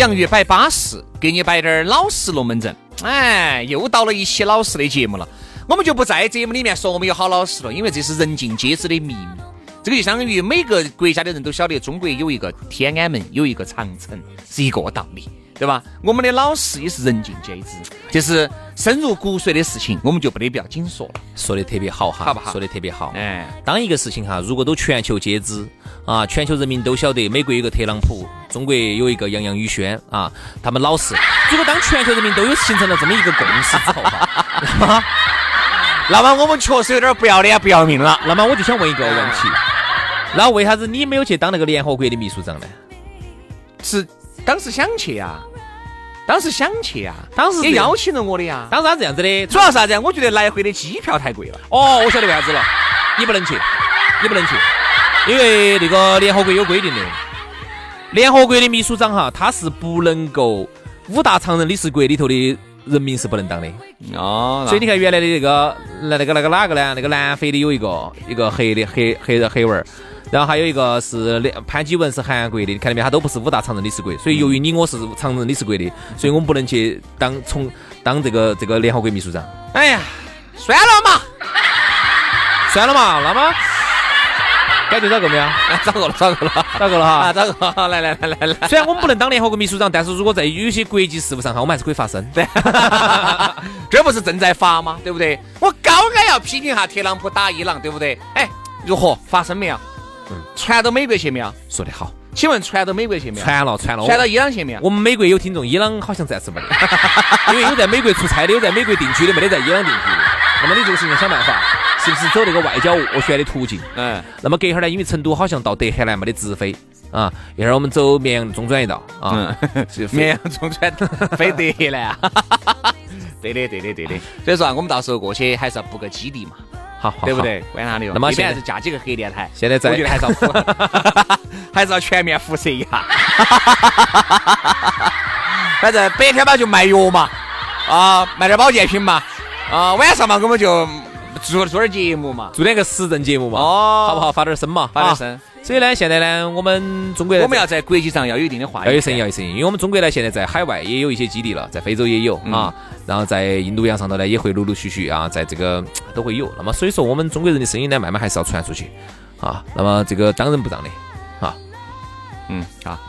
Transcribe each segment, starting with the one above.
洋芋摆巴适，给你摆点儿老实龙门阵。哎，又到了一期老实的节目了，我们就不在节目里面说我们有好老实了，因为这是人尽皆知的秘密。这个就相当于每个国家的人都晓得，中国有一个天安门，有一个长城，是一个道理，对吧？我们的老师也是人尽皆知，就是深入骨髓的事情，我们就不得不要紧说了。说的特别好哈，好不好说的特别好。哎，当一个事情哈，如果都全球皆知啊，全球人民都晓得，美国有个特朗普，中国有一个杨洋宇轩啊，他们老师。如果当全球人民都有形成了这么一个共识之后哈，那么那么我们确实有点不要脸不要命了。那么我就想问一个问题，那为啥子你没有去当那个联合国的秘书长呢？是当时想去呀，当时想去呀，当时也邀请了我的呀。当时他这样子的，主要啥子啊？我觉得来回的机票太贵了。哦，我晓得为啥子了，你不能去，你不能去，因为那个联合国有规定的，联合国的秘书长哈，他是不能够五大常任理事国里头的人民是不能当的。哦所以你看原来的那个那那个那个哪个呢？那个南非的有一个一个黑的黑黑的黑娃儿。然后还有一个是联潘基文是韩国的，你看到没有？他都不是五大常任理事国，所以由于你我是常任理事国的，所以我们不能去当从当这个这个联合国秘书长。哎呀，算了嘛，算了嘛，那么感觉找够没有？找够了，找够了，找够了啊，哈。找够了，来来来来来。虽然我们不能当联合国秘书长，但是如果在有些国际事务上哈，我们还是可以发声。对，这不是正在发吗？对不对？我高矮要批评下特朗普打伊朗，对不对？哎，如何发声没有？嗯，传到美国去没有？说得好，请问传到美国去没有？传了传了。传到伊朗去没有？我们美国有听众，伊朗好像暂时没得，因为有在美国出差的，有在美国定居的，没得在伊朗定居的。那么你这个事情想办法，是不是走那个外交斡旋的途径？嗯，那么隔一会儿呢，因为成都好像到德黑兰没得直飞啊，一会儿我们走绵阳中转一道啊，是绵阳中转 飞德黑兰。对的，对的，对的。所以说啊，我们到时候过去还是要布个基地嘛，好，好对不？对？管他的哟。那么现在是架几个黑电台，现在在我觉得还是要 还是要全面辐射一下。反正白天嘛就卖药嘛，啊，卖点保健品嘛，啊，晚上嘛我们就做做点节目嘛，做点个时政节目嘛，哦好不好？发点声嘛，啊发点声。所以呢，现在呢，我们中国我们要在国际上要有一定的话语权，要有声音，要有声音，因为我们中国呢，现在在海外也有一些基地了，在非洲也有啊，然后在印度洋上头呢，也会陆陆续续啊，在这个都会有。那么所以说，我们中国人的声音呢，慢慢还是要传出去啊。那么这个当仁不让的啊，嗯，好。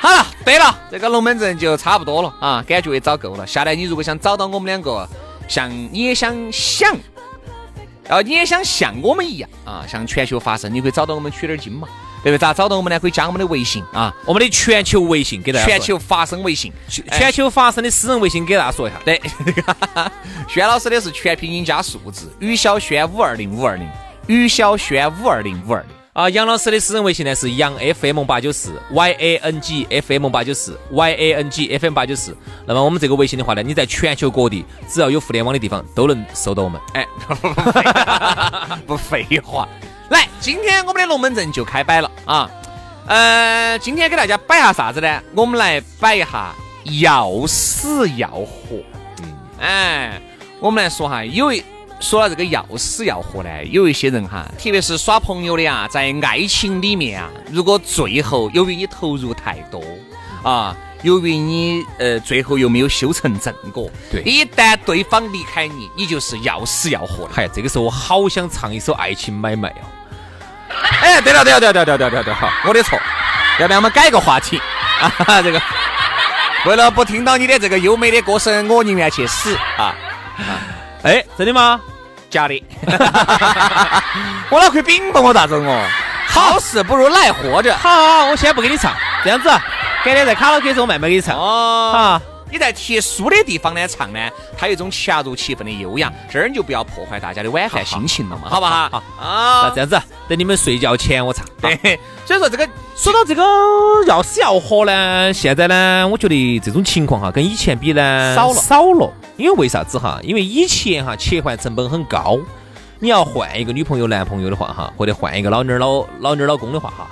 好了，对了，这个龙门阵就差不多了啊，感觉也找够了。下来你如果想找到我们两个，像你也想想，然后你也想像我们一样。啊，向全球发声，你可以找到我们取点经嘛，对不对？咋找到我们呢？可以加我们的微信。啊，我们的全球微信给大家说。全球发声微信，哎。全球发声的私人微信给大家说一下。对，轩老师的是全拼音加数字，于小轩五二零五二零，于小轩五二零五二零。啊，杨老师的私人微信呢是杨 FM 八九四 Y A N G F M 八九四 Y A N G F M 八九四。那么我们这个微信的话呢，你在全球各地只要有互联网的地方都能搜到我们。哎，不废话。来，今天我们的龙门阵就开摆了啊。呃，今天给大家摆下啥子呢？我们来摆一下要死要活。嗯，哎，我们来说哈，有一说到这个要死要活呢，有一些人哈，特别是耍朋友的啊，在爱情里面啊，如果最后由于你投入太多啊，由于你呃最后又没有修成正果，对一旦对方离开你，你就是要死要活的。嗨，这个时候我好想唱一首《爱情买卖》哦。哎，对了对了对了对了对了对好，我的错，要不然我们改个话题 啊，这个为了不听到你的这个优美的歌声，我宁愿去死啊！哎，真的吗？假的，我哪块饼帮我咋整哦？好事不如赖活着。好，好我先不给你唱，这样子，改天在卡拉 OK 时候慢慢给你唱。哦，啊，你在贴书的地方呢唱呢，它有一种恰如其分的优雅，这儿你就不要破坏大家的晚饭心情了嘛，好不好？好那啊这，样子，等你们睡觉前我唱。对，所以说这个说到这个要死要活呢，现在呢，我觉得这种情况哈，跟以前比呢少了少了。因为为啥子哈？因为以前哈切换成本很高，你要换一个女朋友、男朋友的话哈，或者换一个老妞儿、老老妞儿、老公的话哈，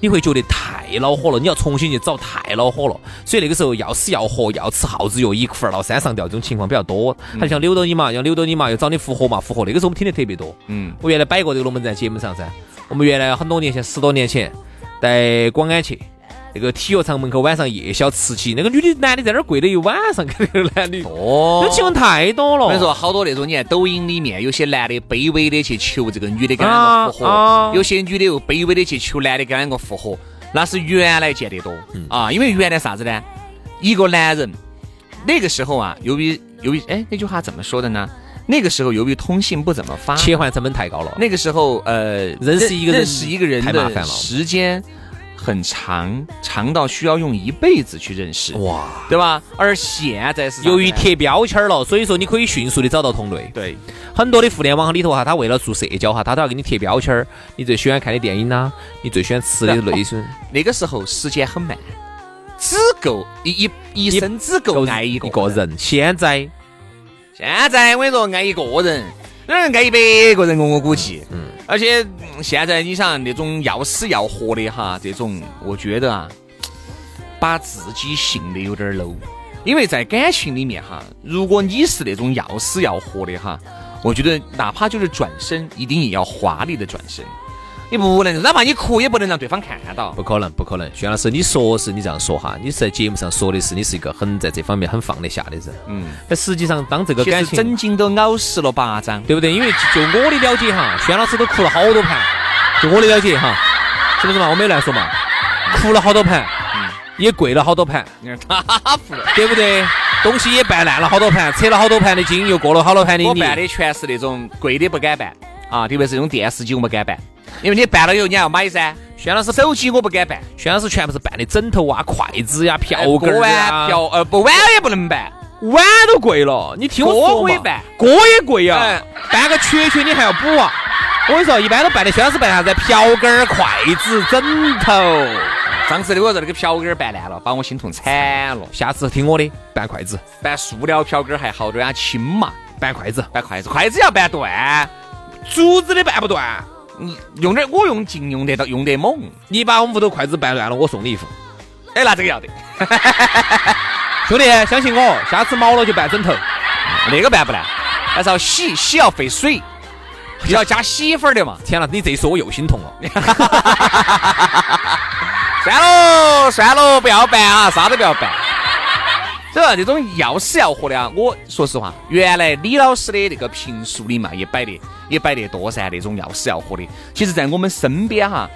你会觉得太恼火了，你要重新去找，太恼火了。所以那个时候要死要活，要吃耗子药，一块儿到山上吊这种情况比较多。他想扭到你嘛，要扭到你嘛，又找你复合嘛，复合。那个时候我们听得特别多。嗯，我原来摆过这个龙门阵节目上噻。我们原来很多年前，十多年前，在广安去那个体育场门口晚上夜宵吃起，那个女的男的在那儿跪了一晚上，跟那个男的，哦那情况太多了。我跟你说，好多那种你看抖音里面有些男的卑微的去求这个女的跟两个复合，啊啊有些女的又卑微的去求男的跟两个复合，那是原来见得多、嗯啊。因为原来啥子呢？一个男人那个时候啊，由于由于哎那句话怎么说的呢？那个时候由于通信不怎么发，切换成本太高了。那个时候呃认识一个人认识一个人的太麻烦了时间很长，长到需要用一辈子去认识，哇，对吧？而现在是由于贴标签儿了，所以说你可以迅速的找到同类。对。很多的互联网里头哈，他为了做社交哈，他都要给你贴标签儿。你最喜欢看的电影呐、你最喜欢吃的类型，那个时候时间很慢，只够一一一生只够爱一个一个。人。现在现在我跟你说，爱一个人，有人爱一百个人，我我估计。嗯。而且嗯现在你想那种要死要活的哈，这种我觉得啊，把自己信的有点儿 low。因为在感情里面哈，如果你是那种要死要活的哈，我觉得哪怕就是转身，一定也要华丽的转身。你不能，哪怕你哭也不能让对方看到。不可能，不可能。薛老师，你说是你这样说哈，你是在节目上说的是你是一个很在这方面很放得下的人。嗯，但实际上，当这个感情实整经都咬实了八张。对不对？因为就我的了解哈，轩老师都哭了好多盘，就我的了解哈，是不是嘛？我没乱说嘛，哭了好多盘，嗯也跪了好多盘，他服了。对不对？东西也办烂了好多盘，扯了好多盘的筋，又过了好多盘的泥。我办的全是那种贵的不敢办啊，特别是那种电视机我们敢办，因为你办了以后你还要买噻。轩老师，手机我不敢办，轩老师全部是办的枕头啊、筷子呀、瓢锅根儿啊、碗瓢呃不碗也不能办，碗都贵了。你听我说嘛锅也办，锅也贵呀、哎办个缺缺你还要补啊。我跟你说，一般都办的轩老师办啥子？瓢羹、筷子、枕头。上次的我说那个瓢羹儿办烂了，把我心痛惨了。下次听我的，办筷子，办塑料瓢羹儿还好点儿，轻嘛。办筷子，办筷子，筷子要办断，竹子的办不断。嗯，用点我用劲用得到，用得猛。你把我们屋头筷子拌乱了，我送你一副。哎，那这个要得，兄弟，相信我，下次毛了就拌枕头。那个办不烂，但是要洗，洗要费水，要加洗衣粉儿的嘛。天了，你这一说我又心痛了。算了，算了，不要办啊，啥都不要办。这这种要死要活的啊，我说实话，原来李老师的那个评书里嘛，也摆的也摆得多噻，那种要死要活的。其实，在我们身边哈，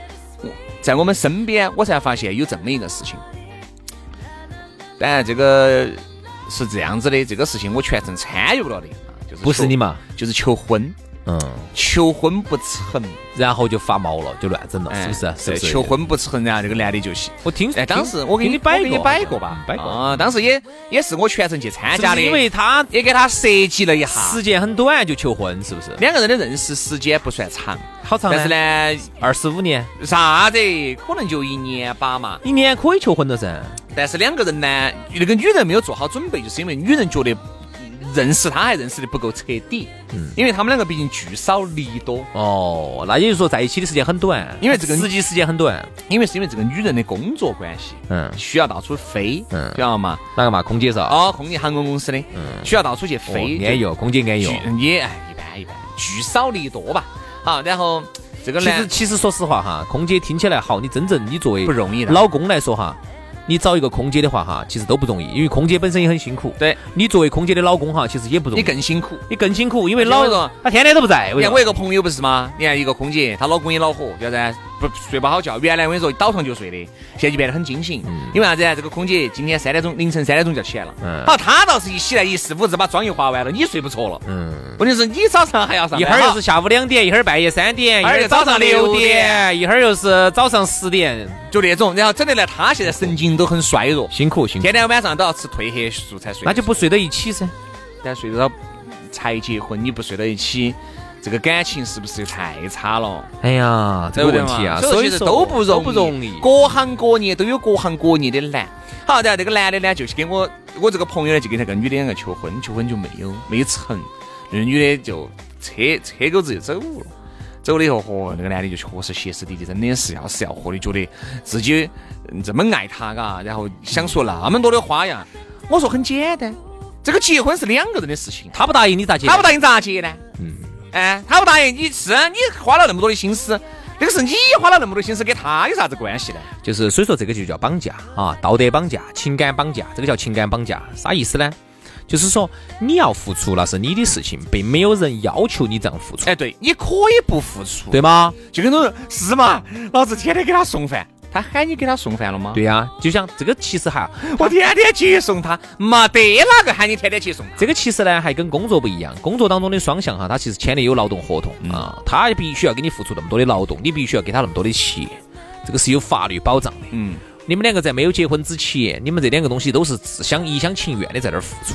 我在我们身边，我才发现有这么一个事情。当然，这个是这样子的，这个事情我全程参与不了的啊，就是不是你嘛？就是求婚，嗯，求婚不成，然后就发毛了，就乱整了，是不是？是不是？求婚不成，然后这个男的就信。我听，说，当时我给你摆给你过摆过吧，摆过。啊，当时也也是我全程去参加的，是因为他也给他设计了一下，时间很短就求婚，是不是？两个人的认识时间不算长，好长但是呢，二十五年，啥子可能就一年吧嘛。一年可以求婚了噻。但是两个人呢，那个女人没有做好准备，就是因为女人觉得认识他还认识的不够彻底，嗯，因为他们两个毕竟聚少离多，哦，那也就是说在一起的时间很短，因为这个实际时间很短。因为是因为这个女人的工作关系，嗯，需要到处飞，嗯晓得嘛？哪个嘛？空姐是吧？哦，空姐航空公司的，嗯需要到处去哦飞，安逸哦，空姐安逸哦。也哎一般一般，聚少离多吧。好，然后这个其实其实说实话哈，空姐听起来好，你真正你作为不容易的老公来说哈，你找一个空姐的话哈，其实都不容易，因为空姐本身也很辛苦。对你作为空姐的老公哈，其实也不容易，你更辛苦。你更辛苦，因为老他天天都不在。你看我一个朋友不是吗？你看一个空姐，她老公也恼火，叫啥？不睡不好觉。原来我跟你说倒床就睡的，现在就变得很惊醒。因为啥子啊？这个空姐今天三点钟凌晨三点钟就起来了。嗯好，她倒是一起来一四五子把妆又化完了，你睡不着了。嗯，问题是你早上还要上班，一会儿又是下午两点，一会儿半夜三点，一会儿早上六点，一会儿又是早上十点，就那种，然后整得来她现在神经都很衰弱，辛苦辛苦天，天晚上都要吃褪黑素才睡。那就不睡到一起噻。但睡得到才结婚，你不睡到一起，这个感情是不是又太差了？哎呀，这个问题啊，所以说都不容易，不容易。各行各业都有各行各业的难。好，然后这个男的呢，就是跟我我这个朋友呢，就跟那个女的两个求婚，求婚就没有没成，那个女的就车车狗子就走了。走了以后，嚯，那个男的就确实歇斯底里，真的是要死要活的，觉得自己嗯这么爱她，嘎，然后想说那么多的花样。我说很简单，这个结婚是两个人的事情，他不答应你咋结？他不答应咋结呢？嗯，哎，他不答应你是你花了那么多的心思，这个是你花了那么多心思，跟他有啥子关系呢？就是所以说这个就叫绑架啊，道德绑架、情感绑架，这个叫情感绑架，啥意思呢？就是说你要付出那是你的事情，并没有人要求你这样付出，哎，对，你可以不付出，对吗？就跟那种是嘛，老子天天给他送饭，他喊你给他送饭了吗？，对呀、就像这个其实哈，我天天接送他，没得哪个喊你天天接送他。这个其实呢还跟工作不一样，工作当中的双向哈，他其实签的有劳动合同啊，他必须要给你付出那么多的劳动，你必须要给他那么多的钱，这个是有法律保障的。嗯，你们两个在没有结婚之前，你们这两个东西都是自相一厢情愿的在那儿付出，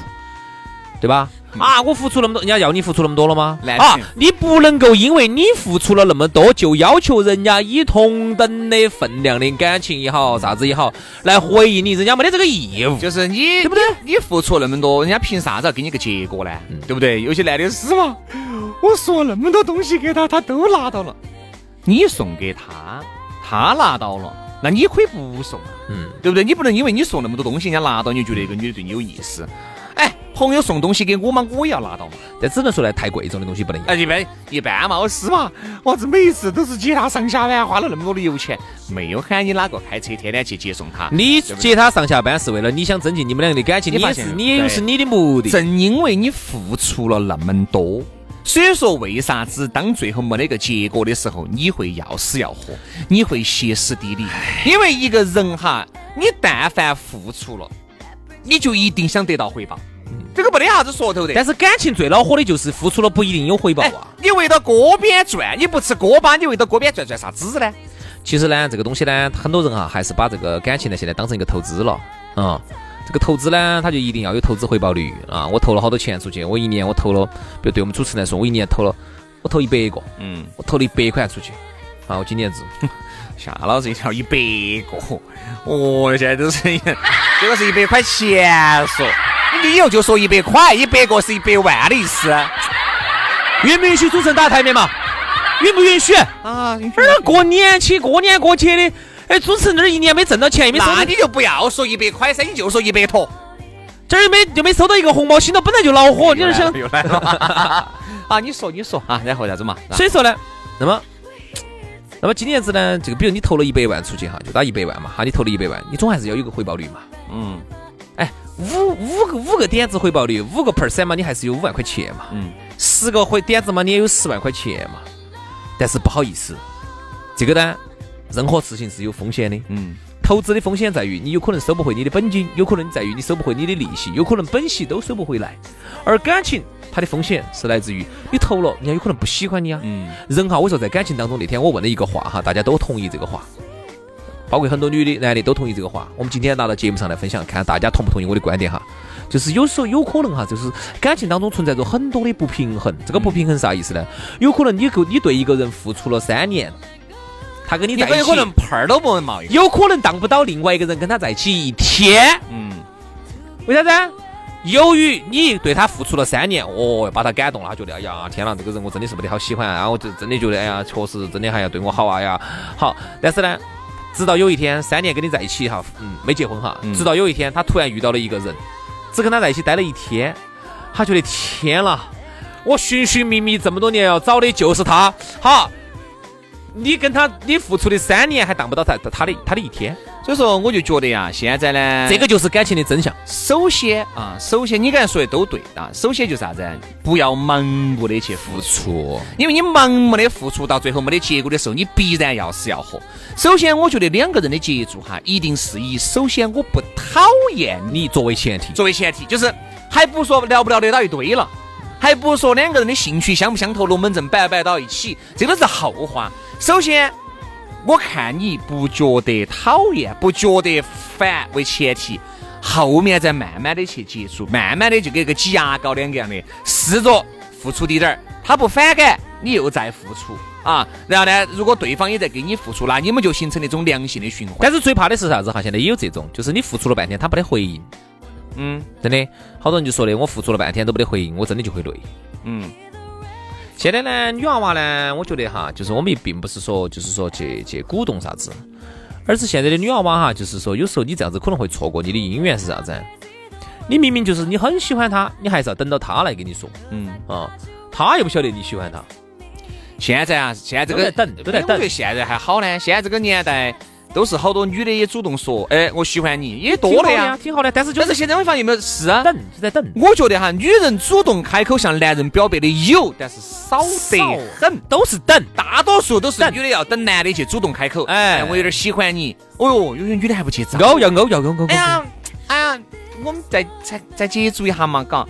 对吧？啊，我付出那么多，人家要你付出那么多了吗？难啊，你不能够因为你付出了那么多，就要求人家以同等的分量的感情也好，啥子也好，来回应你，人家没得这个义务。就是你，对不对？你付出那么多，人家凭啥子要给你个结果呢？对不对？有些男的是嘛，我说那么多东西给他，他都拿到了，你送给他，他拿到了，那你可以不送啊。嗯，对不对？你不能因为你送那么多东西，人家拿到，你就觉得一个女的对你有意思。哎，朋友送东西给我嘛，我也要拿到嘛。但只能说呢，太贵重的东西不能要。哎，一般一般嘛，我是嘛，我这每一次都是接他上下班，花了那么多的油钱，没有喊你哪个开车天天去接送他。你接他上下班是为了你想增进你们两个的感情，你也是你也有是你的目的。正因为你付出了那么多，所以说为啥子当最后没得个结果的时候，你会要死要活，你会歇斯底里？因为一个人哈，你但凡付出了，你就一定想得到回报，这个没得啥子说头的。但是感情最恼火的就是付出了不一定有回报哎啊。，你围到锅边转，你不吃锅巴，你围到锅边转转啥子呢？其实呢，这个东西呢，很多人哈还是把这个感情呢现在当成一个投资了啊、这个投资呢，它就一定要有投资回报率啊。我投了好多钱出去，我一年我投了，比如对我们主持人来说，我一年投了，我投一百个，嗯，我投了一百块出去啊。我今年子 吓老子一跳，一百个，哦，现在都是，这个是一百块钱说，你以后就说一百块，一百个是一百万的意思允不允许主持人打台面嘛？允不允许？啊。这是过年期过年过节的，哎，主持人这儿一年没挣到钱，也没收到那你就不要说一百块噻，你就说一百坨。这儿没就没收到一个红包，心头本来就恼火，你是想？又来了啊？你说你说啊，然后啥子嘛？所以说呢，那么，那么今年子呢，这个比如你投了一百万出去哈，就打一百万嘛，哈，你投了一百万，你总还是要有个回报率嘛。嗯哎，五五个五个点子回报率，五个 percent 嘛，你还是有五万块钱嘛。嗯，十个回点子嘛，你也有十万块钱嘛。但是不好意思，这个呢，任何事情是有风险的。嗯，投资的风险在于你有可能收不回你的本金，有可能在于你收不回你的利息，有可能本息都收不回来。而感情它的风险是来自于你投了，人家有可能不喜欢你啊。嗯，人哈，我说在感情当中，那天我问了一个话哈，大家都同意这个话，包括很多女的、男的都同意这个话。我们今天拿到节目上来分享，看大家同不同意我的观点哈。就是有时候有可能哈，就是感情当中存在着很多的不平衡。这个不平衡啥意思呢？有可能你够你对一个人付出了三年，他跟你你在一起，有可能盆儿都不能冒一个。有可能当不到另外一个人跟他在一起一天，嗯，为啥子？由于你对他付出了三年，哦，把他感动了，他觉得哎呀，天呐，这个人我真的是不得好喜欢啊，我就真的觉得哎呀，确实真的还要对我好啊呀。好，但是呢，直到有一天三年跟你在一起哈，嗯，没结婚哈，嗯直到有一天他突然遇到了一个人，只跟他在一起待了一天，他觉得天啦，我寻寻觅觅这么多年要找的就是他。好，你跟他你付出的三年还当不到他他的他的一天，所以说，我就觉得呀，现在呢，这个就是感情的真相。首先啊，首先你刚才说的都对啊。首先就是啥子？不要盲目的去付出，因为你盲目的付出到最后没得结果的时候，你必然要死要活。首先，我觉得两个人的接触哈，一定是以首先我不讨厌你你作为前提。作为前提，就是还不说聊不聊得到一堆了，还不说两个人的兴趣相不相投，龙门阵摆不摆到一起，这个是后话。首先，我看你不觉得讨厌，不觉得烦为前提，后面再慢慢的去接触，慢慢的就跟个挤牙膏两个样的，试着付出滴点儿，他不反感，你又再付出啊。然后呢，如果对方也在给你付出，那你们就形成那种良性的循环。但是最怕的是啥子哈？现在也有这种，就是你付出了半天，他没得回应。嗯。真的，好多人就说的，我付出了半天都没得回应，我真的就会累。嗯，现在呢，女娃娃呢，我觉得哈，就是我们并不是说，就是说去去鼓动啥子，而是现在的女娃娃哈，就是说有时候你这样子可能会错过你的姻缘是啥子？你明明就是你很喜欢他，你还是要等到他来跟你说，嗯。啊，他又不晓得你喜欢他，现在啊，现在这个都在等都在等。现在还好呢，现在这个年代都是好多女的也主动说，哎，我喜欢你，也多了呀。挺好的，但是就是但是现在我发现有没有是啊？等就在等，我觉得哈，女人主动开口向男人表白的有，但是少得很。都是等。大多数都是女的要等男的去主动开口。哎哎，我有点喜欢你。哦哟，有些女的还不去找。要要要要要要哎呀，哎呀，我们再再再接触一下嘛，嘎。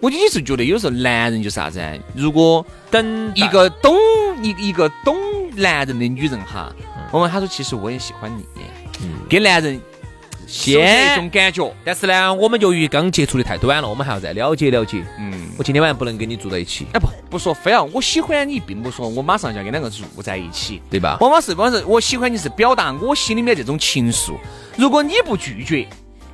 我也是觉得有时候男人就是啥子啊？如果等一个懂一一个懂男人的女人哈，我们他说其实我也喜欢你，给男人先一种感觉。但是呢，我们由于刚接触的太短了，我们还要再了解了解。嗯，我今天晚上不能跟你住在一起，哎不不说非要我喜欢你，并不说我马上就要跟两个住在一起。对吧？往往是往往是我喜欢你是表达我心里面这种情愫，如果你不拒绝，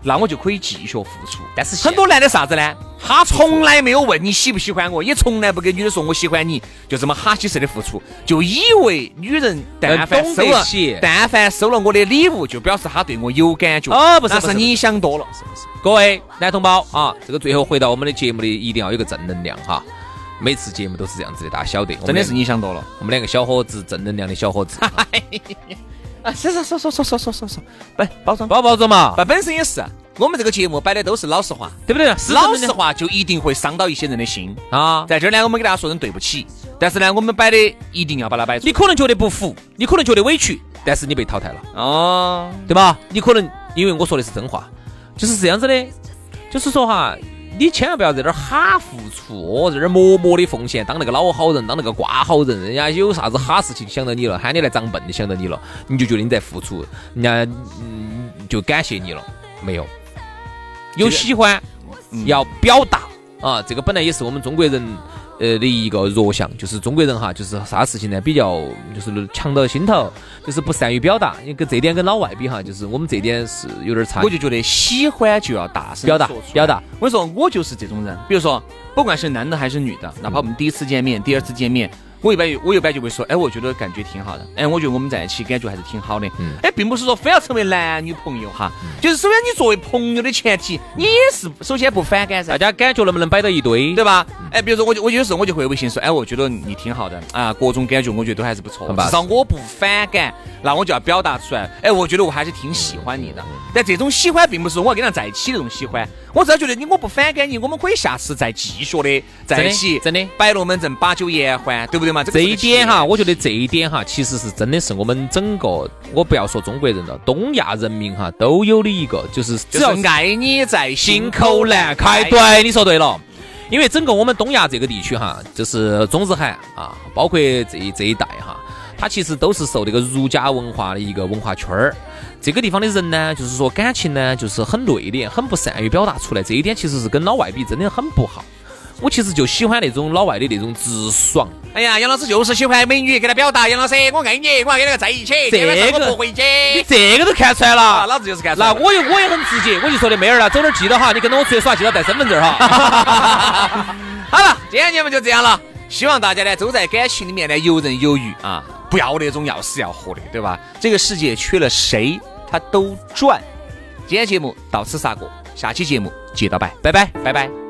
那我就可以继续付出。但是很多男的啥子呢？他从来没有问你喜不喜欢我，也从来不跟女的说我喜欢你，就这么哈起式的付出，就以为女人但凡收了，但凡收了我的礼物，就表示他对我有感觉。哦不是是你想多了。是不是各位男同胞啊，这个最后回到我们的节目里，一定要有个正能量哈。每次节目都是这样子的，大家晓得。真的是你想多了。我们两个小伙子，正能量的小伙子，啊，是是说说说说说说说，不包装。包包装嘛，不，本身也是，我们这个节目摆的都是老实话，对不对？是老实话就一定会伤到一些人的心。啊！在这儿呢，我们给大家说声对不起，但是呢，我们摆的一定要把它摆出你。可能觉得不服，你可能觉得委屈，但是你被淘汰了，哦，对吧？你可能因为我说的是真话，就是这样子的，就是说哈，你千万不要在这儿哈付出，哦，在这儿默默的奉献，当那个老好人，当那个瓜好人，人家有啥子哈事情想到你了，喊你来长笨想到你了，你就觉得你在付出，人家嗯就感谢你了，没有，有喜欢要表达啊，这个本来也是我们中国人。呃的一个弱项就是中国人哈，就是啥事情呢比较就是强到心头，就是不善于表达。你跟这点跟老外比哈，就是我们这点是有点差。我就觉得喜欢就要大声表达表达。我跟你说，我就是这种人。比如说，不管是男的还是女的，哪怕我们第一次见面、第二次见面，我一般我一般就会说，哎，我觉得感觉挺好的，哎，我觉得我们在一起感觉还是挺好的。嗯哎，并不是说非要成为男女朋友哈，就是首先你作为朋友的前提，你也是首先不反感噻大。家感觉能不能摆到一堆？对吧？哎，比如说我就我有时候我就会微信说，哎，我觉得你挺好的啊，各种感觉我觉得都还是不错很，巴适至少我不反感，那我就要表达出来。哎，我觉得我还是挺喜欢你的。但这种喜欢并不是我要跟他在一起的那种喜欢，我只要觉得你我不反感你，我们可以下次再继续的在一起，真的摆龙门阵，把酒言欢，对不对嘛？这一点哈，我觉得这一点哈，其实是真的是我们整个，我不要说中国人了，东亚人民哈都有的一个，就是只要就是爱你在心心口口难难开开。。对，你说对了。因为整个我们东亚这个地区哈，就是中日韩啊，包括这一这一带哈，它其实都是受这个儒家文化的一个文化圈儿。这个地方的人呢，就是说感情呢，就是很内敛，很不善于表达出来。这一点其实是跟老外比真的很不好。我其实就喜欢那种老外的那种直爽，哎呀，杨老师就是喜欢美女，给他表达，杨老师，我爱你，我要跟那个在一起，这个不回去。你这个都看出来了。啊，老子就是看出来那我也我也很直接，我就说的妹儿了，走点记得哈，你跟着我出去耍，记得带身份证哈。好了，今天节目就这样了。希望大家呢都在感情里面呢游刃有余啊，不要那种要死要活的，对吧？这个世界缺了谁，他都转。今天节目到此杀过，下期节目接着拜，拜拜。拜拜。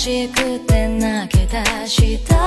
しくて泣き出した